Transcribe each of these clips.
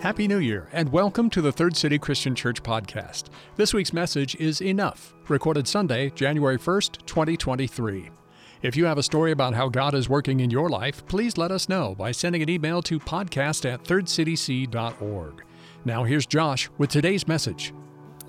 Happy New Year, and welcome to the Third City Christian Church podcast. This week's message is Enough, recorded Sunday, January 1st, 2023. If you have a story about how God is working in your life, please let us know by sending an email to podcast at thirdcityc.org. Now here's Josh with today's message.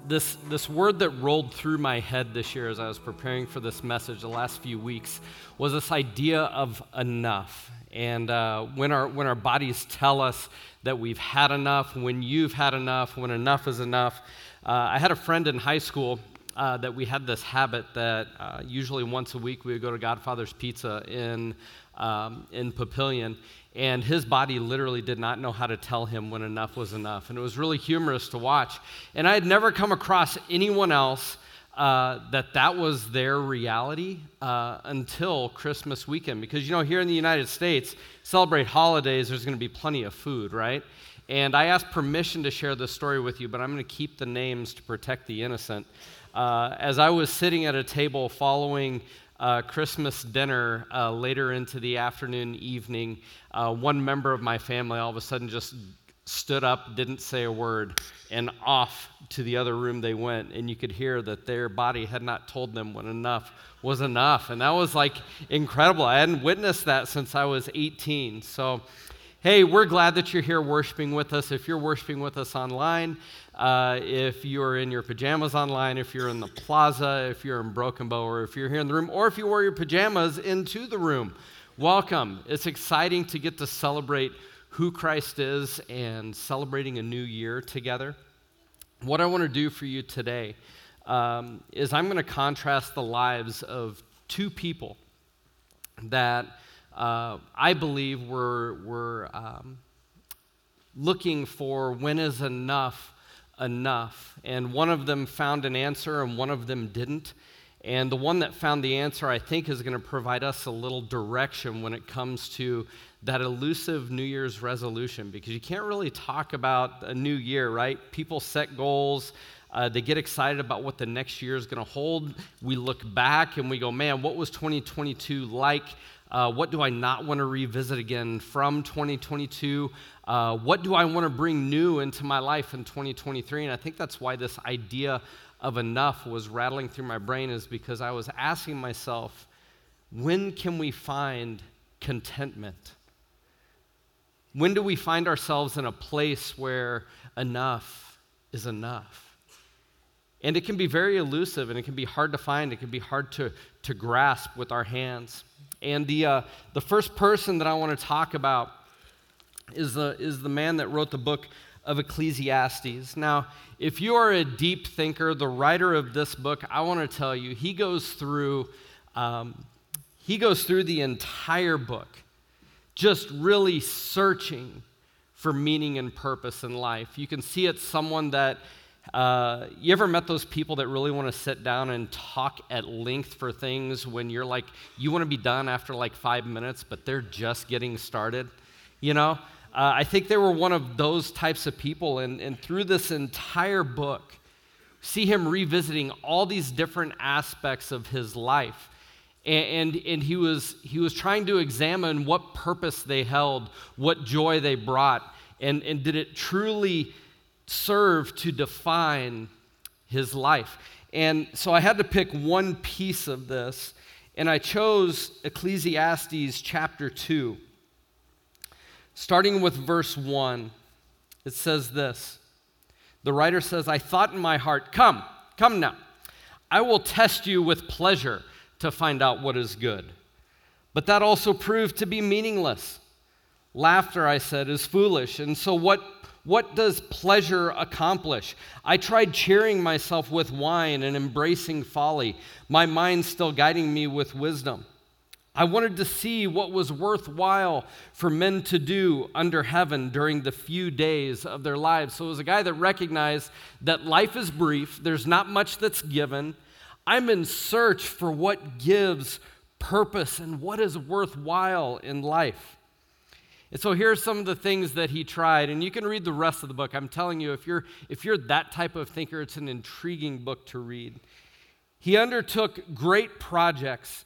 This, this word that rolled through my head this year as I was preparing for this message the last few weeks was this idea of enough. And uh, when, our, when our bodies tell us that we've had enough, when you've had enough, when enough is enough. Uh, I had a friend in high school uh, that we had this habit that uh, usually once a week we would go to Godfather's Pizza in, um, in Papillion, and his body literally did not know how to tell him when enough was enough. And it was really humorous to watch. And I had never come across anyone else uh, that that was their reality uh, until Christmas weekend. Because, you know, here in the United States, celebrate holidays, there's going to be plenty of food, right? And I asked permission to share this story with you, but I'm going to keep the names to protect the innocent. Uh, as I was sitting at a table following uh, Christmas dinner uh, later into the afternoon, evening, uh, one member of my family all of a sudden just stood up, didn't say a word, and off to the other room they went. And you could hear that their body had not told them when enough was enough. And that was like incredible. I hadn't witnessed that since I was 18. So, hey, we're glad that you're here worshiping with us. If you're worshiping with us online, uh, if you're in your pajamas online, if you're in the plaza, if you're in Broken Bow, or if you're here in the room, or if you wore your pajamas into the room, welcome. It's exciting to get to celebrate who Christ is and celebrating a new year together. What I want to do for you today um, is I'm going to contrast the lives of two people that uh, I believe were, were um, looking for when is enough enough. And one of them found an answer and one of them didn't. And the one that found the answer, I think, is going to provide us a little direction when it comes to that elusive New Year's resolution because you can't really talk about a new year, right? People set goals, uh, they get excited about what the next year is going to hold. We look back and we go, man, what was 2022 like? Uh, what do I not want to revisit again from 2022? Uh, what do I want to bring new into my life in 2023? And I think that's why this idea of enough was rattling through my brain, is because I was asking myself, when can we find contentment? When do we find ourselves in a place where enough is enough? And it can be very elusive and it can be hard to find. It can be hard to, to grasp with our hands. And the, uh, the first person that I want to talk about is the, is the man that wrote the book of Ecclesiastes. Now, if you are a deep thinker, the writer of this book, I want to tell you, he goes through, um, he goes through the entire book just really searching for meaning and purpose in life. You can see it's someone that uh, you ever met those people that really want to sit down and talk at length for things when you're like, you want to be done after like five minutes, but they're just getting started? You know? Uh, I think they were one of those types of people, and, and through this entire book, see him revisiting all these different aspects of his life and, and, and, he, was, he was trying to examine what purpose they held, what joy they brought, and, and did it truly serve to define his life. And so I had to pick one piece of this, and I chose Ecclesiastes chapter 2. Starting with verse 1, it says this The writer says, I thought in my heart, Come, come now, I will test you with pleasure to find out what is good. But that also proved to be meaningless. Laughter, I said, is foolish. And so, what, what does pleasure accomplish? I tried cheering myself with wine and embracing folly, my mind still guiding me with wisdom. I wanted to see what was worthwhile for men to do under heaven during the few days of their lives. So, it was a guy that recognized that life is brief, there's not much that's given, I'm in search for what gives purpose and what is worthwhile in life. And so here are some of the things that he tried, and you can read the rest of the book. I'm telling you, if you're, if you're that type of thinker, it's an intriguing book to read. He undertook great projects.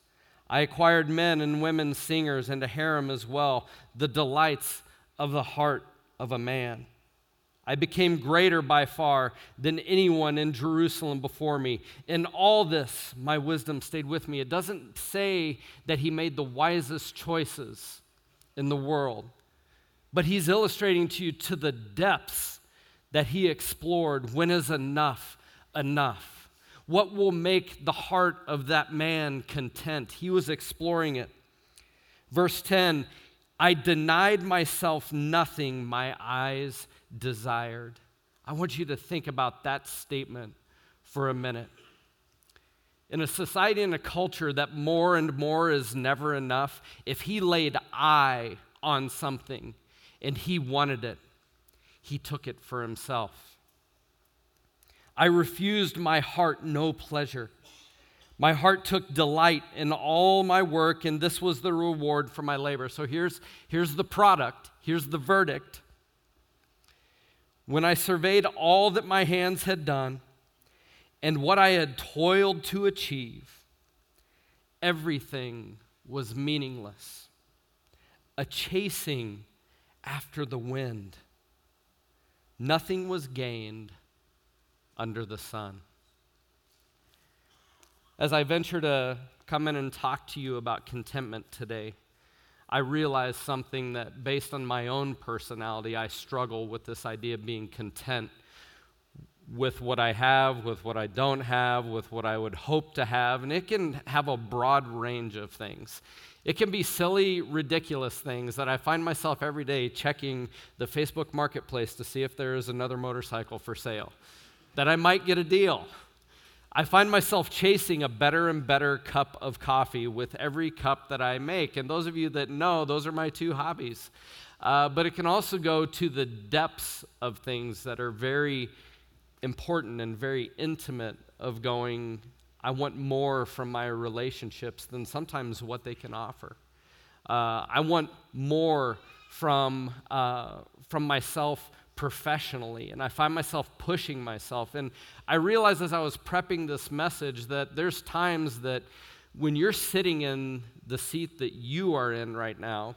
I acquired men and women singers and a harem as well, the delights of the heart of a man. I became greater by far than anyone in Jerusalem before me. In all this, my wisdom stayed with me. It doesn't say that he made the wisest choices in the world, but he's illustrating to you to the depths that he explored when is enough enough? What will make the heart of that man content? He was exploring it. Verse 10 I denied myself nothing my eyes desired. I want you to think about that statement for a minute. In a society and a culture that more and more is never enough, if he laid eye on something and he wanted it, he took it for himself. I refused my heart no pleasure. My heart took delight in all my work, and this was the reward for my labor. So here's, here's the product, here's the verdict. When I surveyed all that my hands had done and what I had toiled to achieve, everything was meaningless, a chasing after the wind. Nothing was gained under the sun. As I venture to come in and talk to you about contentment today, I realize something that, based on my own personality, I struggle with this idea of being content with what I have, with what I don't have, with what I would hope to have. And it can have a broad range of things. It can be silly, ridiculous things that I find myself every day checking the Facebook marketplace to see if there is another motorcycle for sale, that I might get a deal. I find myself chasing a better and better cup of coffee with every cup that I make. And those of you that know, those are my two hobbies. Uh, but it can also go to the depths of things that are very important and very intimate, of going, I want more from my relationships than sometimes what they can offer. Uh, I want more from, uh, from myself professionally, and I find myself pushing myself. And I realized as I was prepping this message that there's times that when you're sitting in the seat that you are in right now,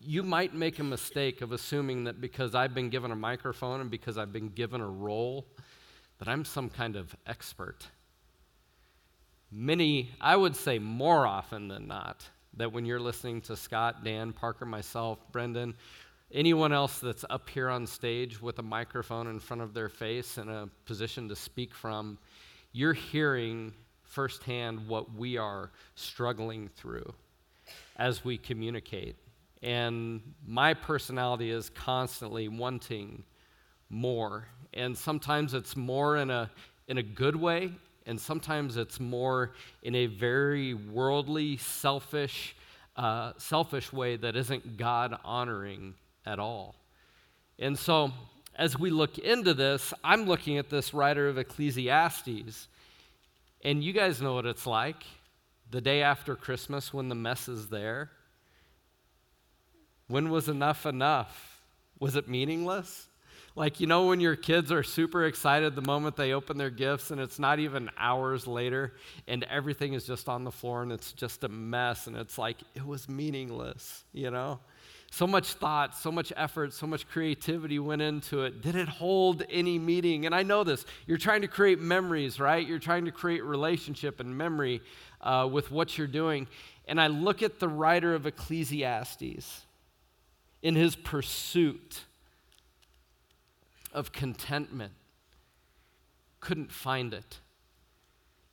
you might make a mistake of assuming that because I've been given a microphone and because I've been given a role, that I'm some kind of expert many, I would say more often than not, that when you're listening to Scott, Dan, Parker, myself, Brendan, anyone else that's up here on stage with a microphone in front of their face and a position to speak from, you're hearing firsthand what we are struggling through as we communicate. And my personality is constantly wanting more. And sometimes it's more in a, in a good way, and sometimes it's more in a very worldly, selfish, uh, selfish way that isn't God honoring at all. And so, as we look into this, I'm looking at this writer of Ecclesiastes, and you guys know what it's like the day after Christmas when the mess is there. When was enough enough? Was it meaningless? Like, you know, when your kids are super excited the moment they open their gifts and it's not even hours later and everything is just on the floor and it's just a mess and it's like, it was meaningless, you know? So much thought, so much effort, so much creativity went into it. Did it hold any meaning? And I know this. You're trying to create memories, right? You're trying to create relationship and memory uh, with what you're doing. And I look at the writer of Ecclesiastes in his pursuit of contentment. Couldn't find it.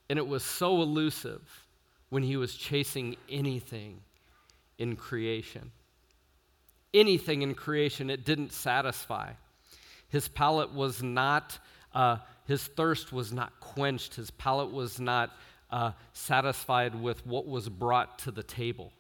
And it was so elusive when he was chasing anything in creation. Anything in creation, it didn't satisfy. His palate was not, uh, his thirst was not quenched. His palate was not uh, satisfied with what was brought to the table.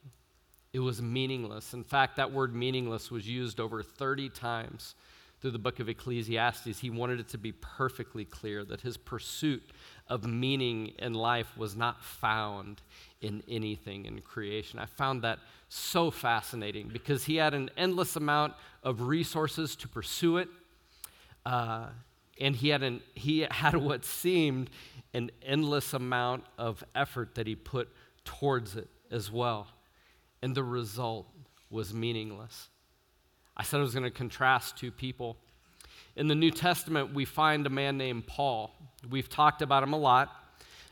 It was meaningless. In fact, that word meaningless was used over 30 times through the book of Ecclesiastes. He wanted it to be perfectly clear that his pursuit of meaning in life was not found in anything in creation. I found that so fascinating because he had an endless amount of resources to pursue it. Uh, and he had, an, he had what seemed an endless amount of effort that he put towards it as well and the result was meaningless. I said I was going to contrast two people. In the New Testament, we find a man named Paul. We've talked about him a lot.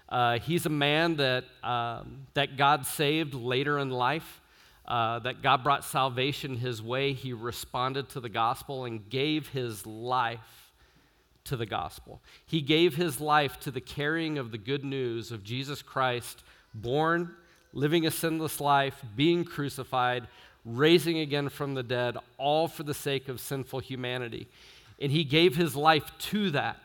Uh, he's a man that, um, that God saved later in life, uh, that God brought salvation his way. He responded to the gospel and gave his life to the gospel. He gave his life to the carrying of the good news of Jesus Christ, born living a sinless life, being crucified, raising again from the dead, all for the sake of sinful humanity. And he gave his life to that.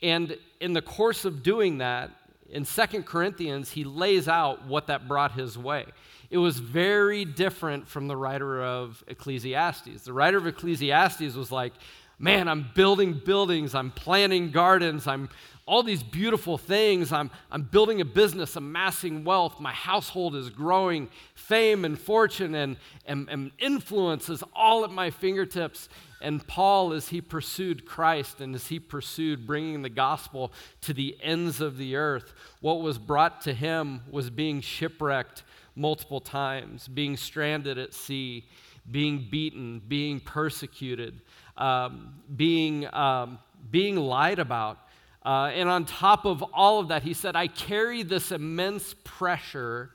And in the course of doing that, in Second Corinthians, he lays out what that brought his way. It was very different from the writer of Ecclesiastes. The writer of Ecclesiastes was like, Man, I'm building buildings, I'm planting gardens, I'm all these beautiful things. I'm, I'm building a business, amassing wealth. My household is growing. Fame and fortune and, and, and influence is all at my fingertips. And Paul, as he pursued Christ and as he pursued bringing the gospel to the ends of the earth, what was brought to him was being shipwrecked multiple times, being stranded at sea, being beaten, being persecuted, um, being, um, being lied about. Uh, and on top of all of that, he said, I carry this immense pressure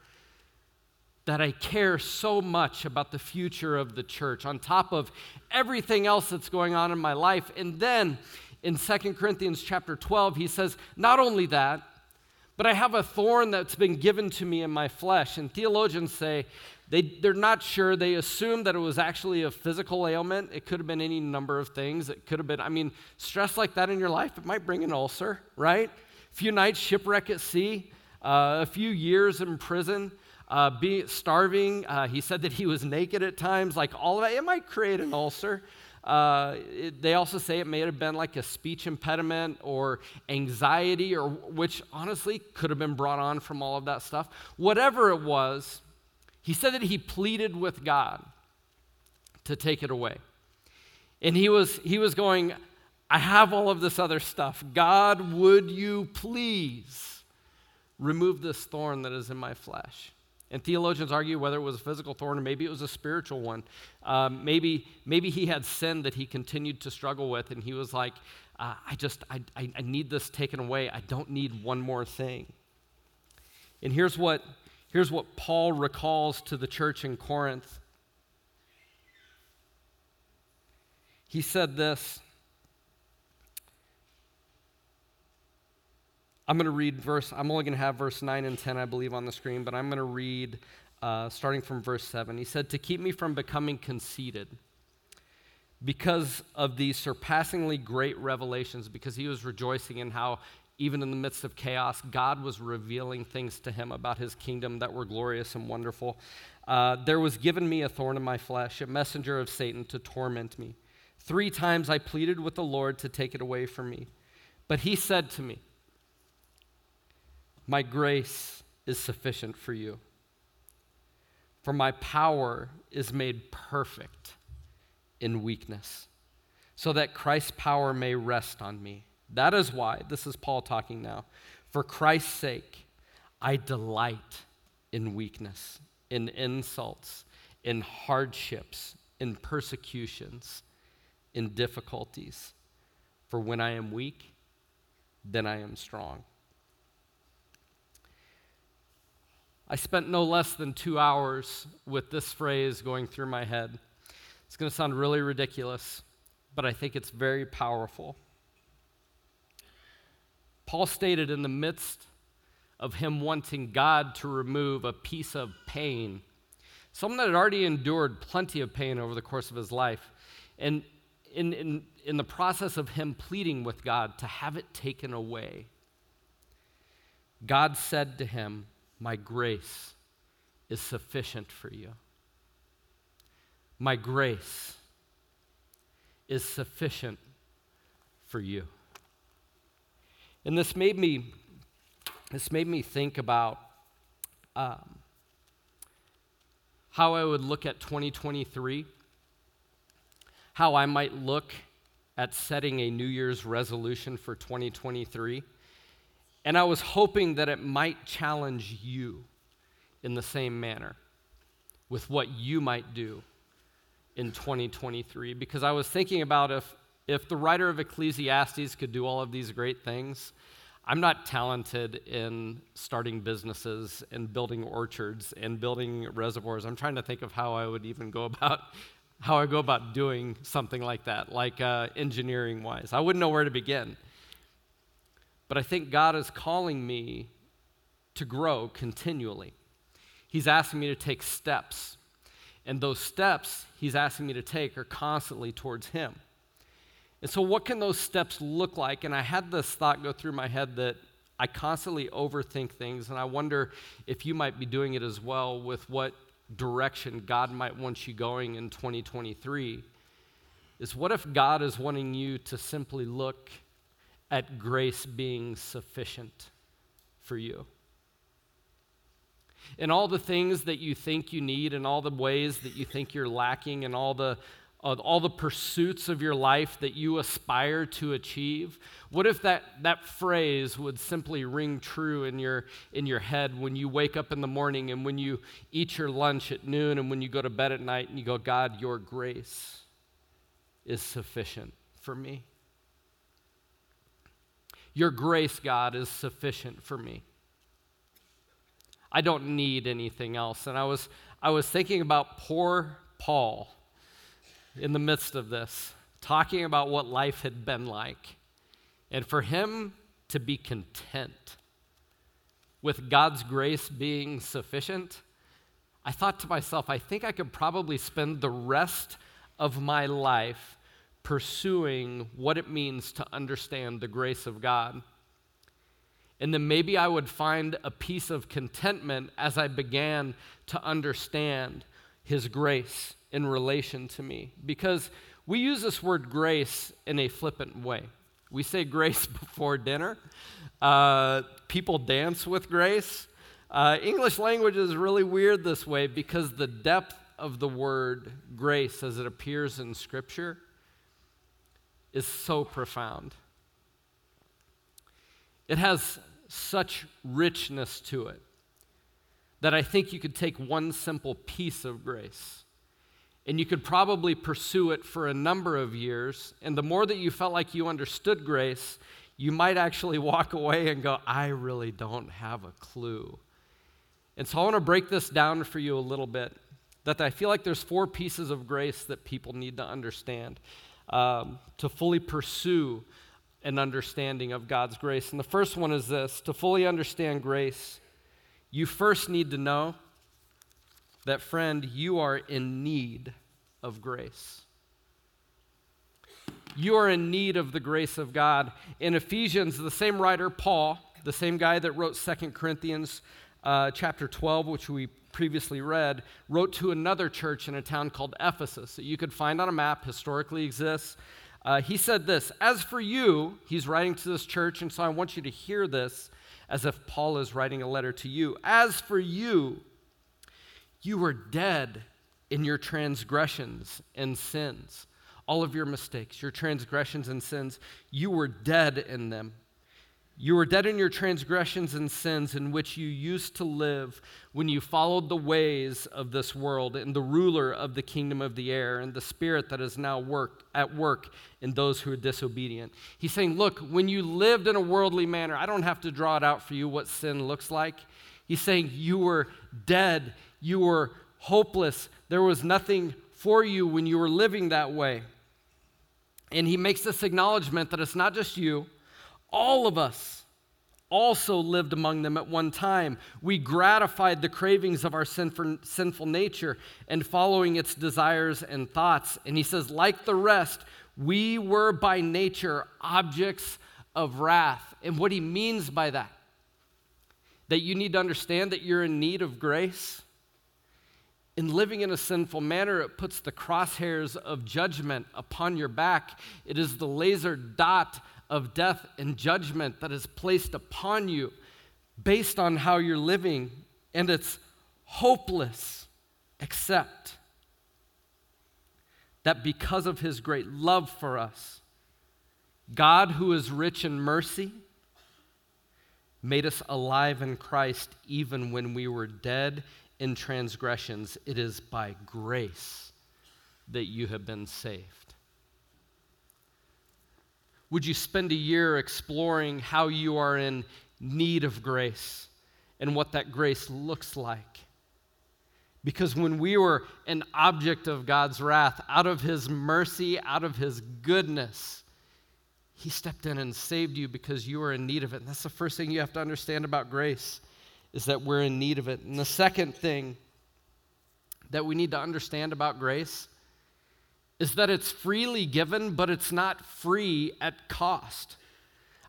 that I care so much about the future of the church, on top of everything else that's going on in my life. And then in 2 Corinthians chapter 12, he says, Not only that, but I have a thorn that's been given to me in my flesh. And theologians say they, they're not sure. They assume that it was actually a physical ailment. It could have been any number of things. It could have been, I mean, stress like that in your life, it might bring an ulcer, right? A few nights shipwreck at sea, uh, a few years in prison, uh, be, starving. Uh, he said that he was naked at times, like all of that. It might create an ulcer. Uh, it, they also say it may have been like a speech impediment or anxiety, or which honestly could have been brought on from all of that stuff. Whatever it was, he said that he pleaded with God to take it away. And he was, he was going, I have all of this other stuff. God, would you please remove this thorn that is in my flesh? And theologians argue whether it was a physical thorn or maybe it was a spiritual one. Um, maybe, maybe he had sin that he continued to struggle with, and he was like, uh, I just, I, I, I need this taken away. I don't need one more thing. And here's what Here's what Paul recalls to the church in Corinth. He said this. I'm going to read verse, I'm only going to have verse 9 and 10, I believe, on the screen, but I'm going to read uh, starting from verse 7. He said, To keep me from becoming conceited because of these surpassingly great revelations, because he was rejoicing in how even in the midst of chaos, God was revealing things to him about his kingdom that were glorious and wonderful. Uh, there was given me a thorn in my flesh, a messenger of Satan to torment me. Three times I pleaded with the Lord to take it away from me. But he said to me, My grace is sufficient for you, for my power is made perfect in weakness, so that Christ's power may rest on me. That is why, this is Paul talking now, for Christ's sake, I delight in weakness, in insults, in hardships, in persecutions, in difficulties. For when I am weak, then I am strong. I spent no less than two hours with this phrase going through my head. It's going to sound really ridiculous, but I think it's very powerful. Paul stated in the midst of him wanting God to remove a piece of pain, someone that had already endured plenty of pain over the course of his life, and in, in, in the process of him pleading with God to have it taken away, God said to him, My grace is sufficient for you. My grace is sufficient for you. And this made me, this made me think about um, how I would look at 2023, how I might look at setting a New Year's resolution for 2023. And I was hoping that it might challenge you in the same manner with what you might do in 2023 because I was thinking about if, if the writer of Ecclesiastes could do all of these great things, I'm not talented in starting businesses and building orchards and building reservoirs. I'm trying to think of how I would even go about how I go about doing something like that, like uh, engineering wise. I wouldn't know where to begin. But I think God is calling me to grow continually. He's asking me to take steps. And those steps He's asking me to take are constantly towards Him. And so, what can those steps look like? And I had this thought go through my head that I constantly overthink things, and I wonder if you might be doing it as well with what direction God might want you going in 2023. Is what if God is wanting you to simply look at grace being sufficient for you? And all the things that you think you need, and all the ways that you think you're lacking, and all the uh, all the pursuits of your life that you aspire to achieve? What if that, that phrase would simply ring true in your, in your head when you wake up in the morning and when you eat your lunch at noon and when you go to bed at night and you go, God, your grace is sufficient for me? Your grace, God, is sufficient for me. I don't need anything else. And I was, I was thinking about poor Paul in the midst of this, talking about what life had been like. And for him to be content with God's grace being sufficient, I thought to myself, I think I could probably spend the rest of my life pursuing what it means to understand the grace of God. And then maybe I would find a piece of contentment as I began to understand His grace in relation to me. Because we use this word grace in a flippant way. We say grace before dinner. Uh, people dance with grace. Uh, English language is really weird this way because the depth of the word grace as it appears in Scripture is so profound. It has such richness to it that I think you could take one simple piece of grace and you could probably pursue it for a number of years. And the more that you felt like you understood grace, you might actually walk away and go, I really don't have a clue. And so I want to break this down for you a little bit. That I feel like there's four pieces of grace that people need to understand um, to fully pursue an understanding of God's grace. And the first one is this to fully understand grace, you first need to know that, friend, you are in need of grace. You are in need of the grace of God. In Ephesians, the same writer, Paul, the same guy that wrote Second Corinthians uh, chapter 12, which we previously read, wrote to another church in a town called Ephesus that you could find on a map, historically exists. Uh, he said this As for you, he's writing to this church, and so I want you to hear this as if Paul is writing a letter to you. As for you, you were dead in your transgressions and sins. All of your mistakes, your transgressions and sins, you were dead in them. You were dead in your transgressions and sins in which you used to live when you followed the ways of this world and the ruler of the kingdom of the air and the spirit that is now work, at work in those who are disobedient. He's saying, Look, when you lived in a worldly manner, I don't have to draw it out for you what sin looks like. He's saying you were dead you were hopeless. There was nothing for you when you were living that way. And he makes this acknowledgement that it's not just you, all of us also lived among them at one time. We gratified the cravings of our sinful, nature and following its desires and thoughts. And he says, like the rest, we were by nature objects of wrath. And what he means by that, that you need to understand that you're in need of grace in living in a sinful manner, it puts the crosshairs of judgment upon your back. It is the laser dot of death and judgment that is placed upon you based on how you're living, and it's hopeless, except that because of his great love for us, God, who is rich in mercy, made us alive in Christ even when we were dead in transgressions. It is by grace that you have been saved. Would you spend a year exploring how you are in need of grace and what that grace looks like? Because when we were an object of God's wrath, out of His mercy, out of His goodness, He stepped in and saved you because you were in need of it. And that's the first thing you have to understand about grace is that we're in need of it. And the second thing that we need to understand about grace is that it's freely given, but it's not free at cost.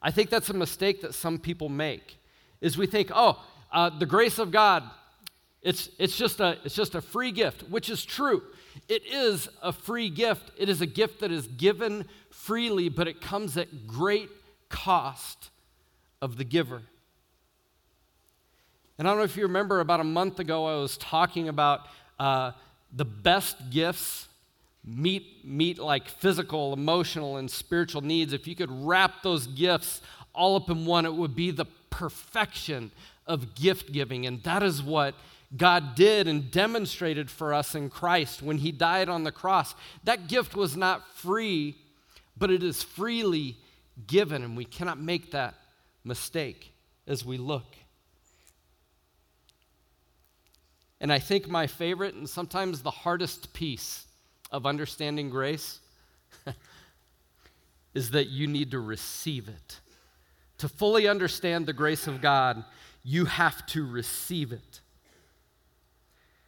I think that's a mistake that some people make. Is we think, oh, uh, the grace of God, it's, it's, just a, it's just a free gift, which is true. It is a free gift. It is a gift that is given freely, but it comes at great cost of the giver. And I don't know if you remember, about a month ago, I was talking about uh, the best gifts meet, meet like physical, emotional, and spiritual needs. If you could wrap those gifts all up in one, it would be the perfection of gift giving. And that is what God did and demonstrated for us in Christ when He died on the cross. That gift was not free, but it is freely given, and we cannot make that mistake as we look. And I think my favorite and sometimes the hardest piece of understanding grace is that you need to receive it. To fully understand the grace of God, you have to receive it.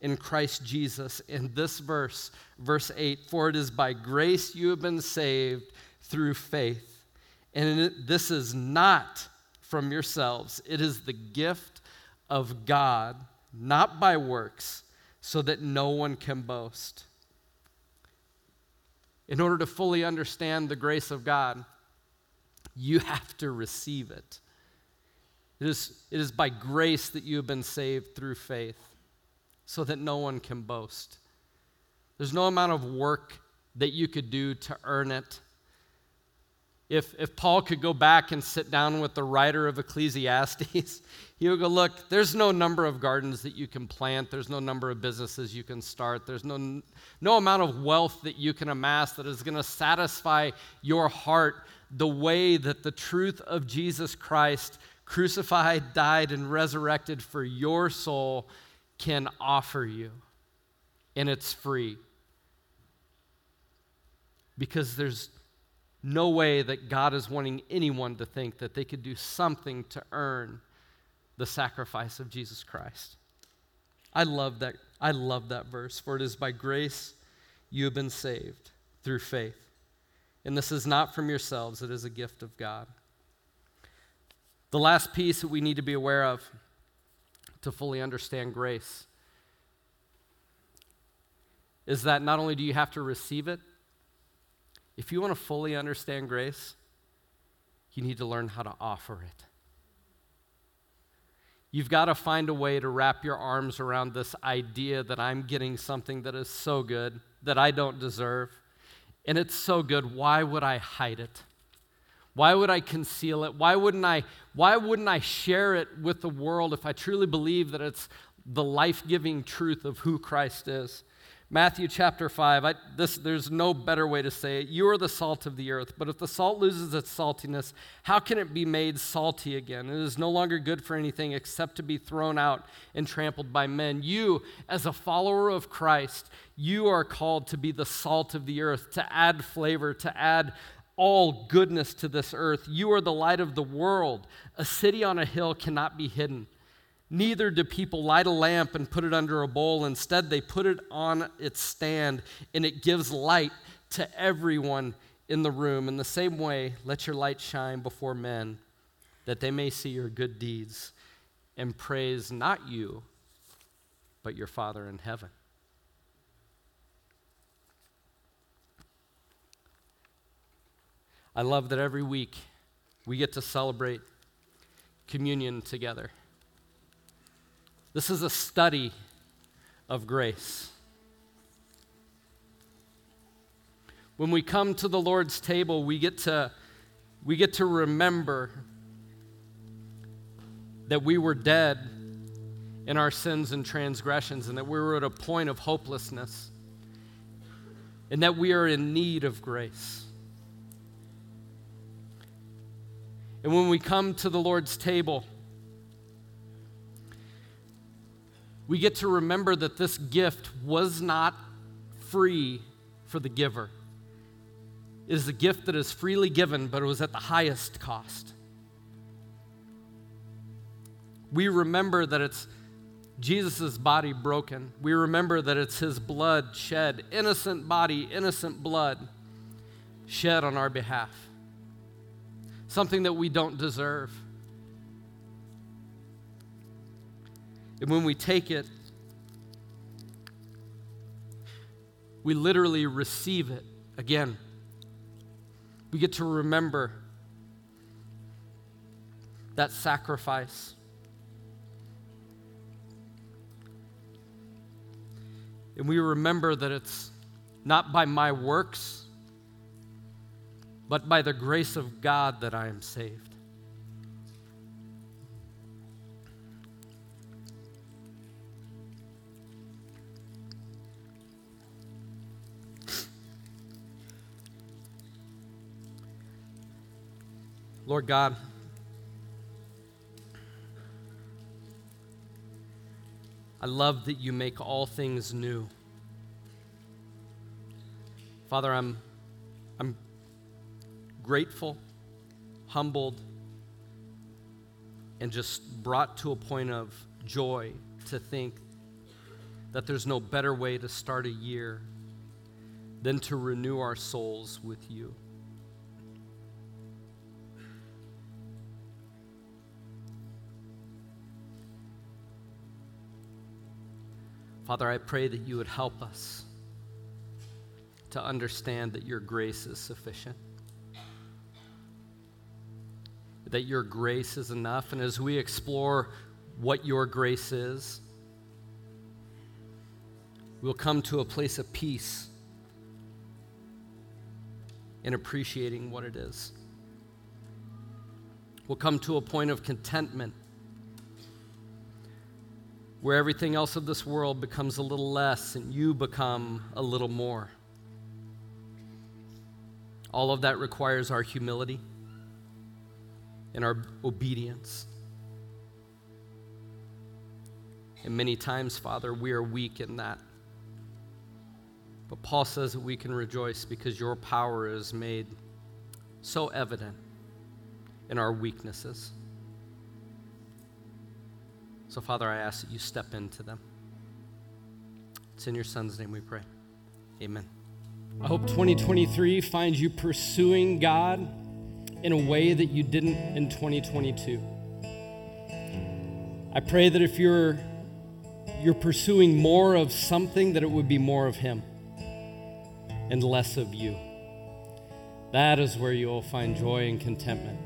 in Christ Jesus. In this verse, verse 8, for it is by grace you have been saved through faith. And it, this is not from yourselves, it is the gift of God, not by works, so that no one can boast. In order to fully understand the grace of God, you have to receive it. It is, it is by grace that you have been saved through faith so that no one can boast. There's no amount of work that you could do to earn it. If, if Paul could go back and sit down with the writer of Ecclesiastes, he would go, Look, there's no number of gardens that you can plant. There's no number of businesses you can start. There's no, no amount of wealth that you can amass that is going to satisfy your heart the way that the truth of Jesus Christ, crucified, died, and resurrected for your soul, can offer you, and it's free. Because there's no way that God is wanting anyone to think that they could do something to earn the sacrifice of Jesus Christ. I love that. I love that verse. For it is by grace you have been saved through faith. And this is not from yourselves, it is a gift of God. The last piece that we need to be aware of to fully understand grace is that not only do you have to receive it, if you want to fully understand grace, you need to learn how to offer it. You've got to find a way to wrap your arms around this idea that I'm getting something that is so good that I don't deserve. And it's so good, why would I hide it? Why would I conceal it? Why wouldn't I why wouldn't I share it with the world if I truly believe that it's the life-giving truth of who Christ is? Matthew chapter 5, I, this, there's no better way to say it. You are the salt of the earth, but if the salt loses its saltiness, how can it be made salty again? It is no longer good for anything except to be thrown out and trampled by men. You, as a follower of Christ, you are called to be the salt of the earth, to add flavor, to add all goodness to this earth. You are the light of the world. A city on a hill cannot be hidden. Neither do people light a lamp and put it under a bowl. Instead, they put it on its stand, and it gives light to everyone in the room. In the same way, let your light shine before men, that they may see your good deeds and praise not you, but your Father in heaven. I love that every week we get to celebrate communion together. This is a study of grace. When we come to the Lord's table, we get to, we get to remember that we were dead in our sins and transgressions and that we were at a point of hopelessness and that we are in need of grace. And when we come to the Lord's table, we get to remember that this gift was not free for the giver. It is a gift that is freely given, but it was at the highest cost. We remember that it's Jesus' body broken. We remember that it's his blood shed, innocent body, innocent blood shed on our behalf something that we don't deserve. And when we take it, we literally receive it again. We get to remember that sacrifice. And we remember that it's not by my works but by the grace of God that I am saved. Lord God, I love that you make all things new. Father, I'm, grateful, humbled, and just brought to a point of joy to think that there's no better way to start a year than to renew our souls with you. Father, I pray that you would help us to understand that your grace is sufficient that your grace is enough. And as we explore what your grace is, we'll come to a place of peace in appreciating what it is. We'll come to a point of contentment where everything else of this world becomes a little less and you become a little more. All of that requires our humility in our obedience. And many times, Father, we are weak in that. But Paul says that we can rejoice because your power is made so evident in our weaknesses. So, Father, I ask that you step into them. It's in your Son's name we pray. Amen. I hope 2023 finds you pursuing God in a way that you didn't in 2022. I pray that if you're you're pursuing more of something that it would be more of him and less of you. That is where you will find joy and contentment.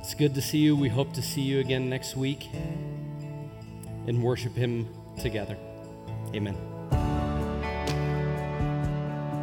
It's good to see you. We hope to see you again next week and worship him together. Amen.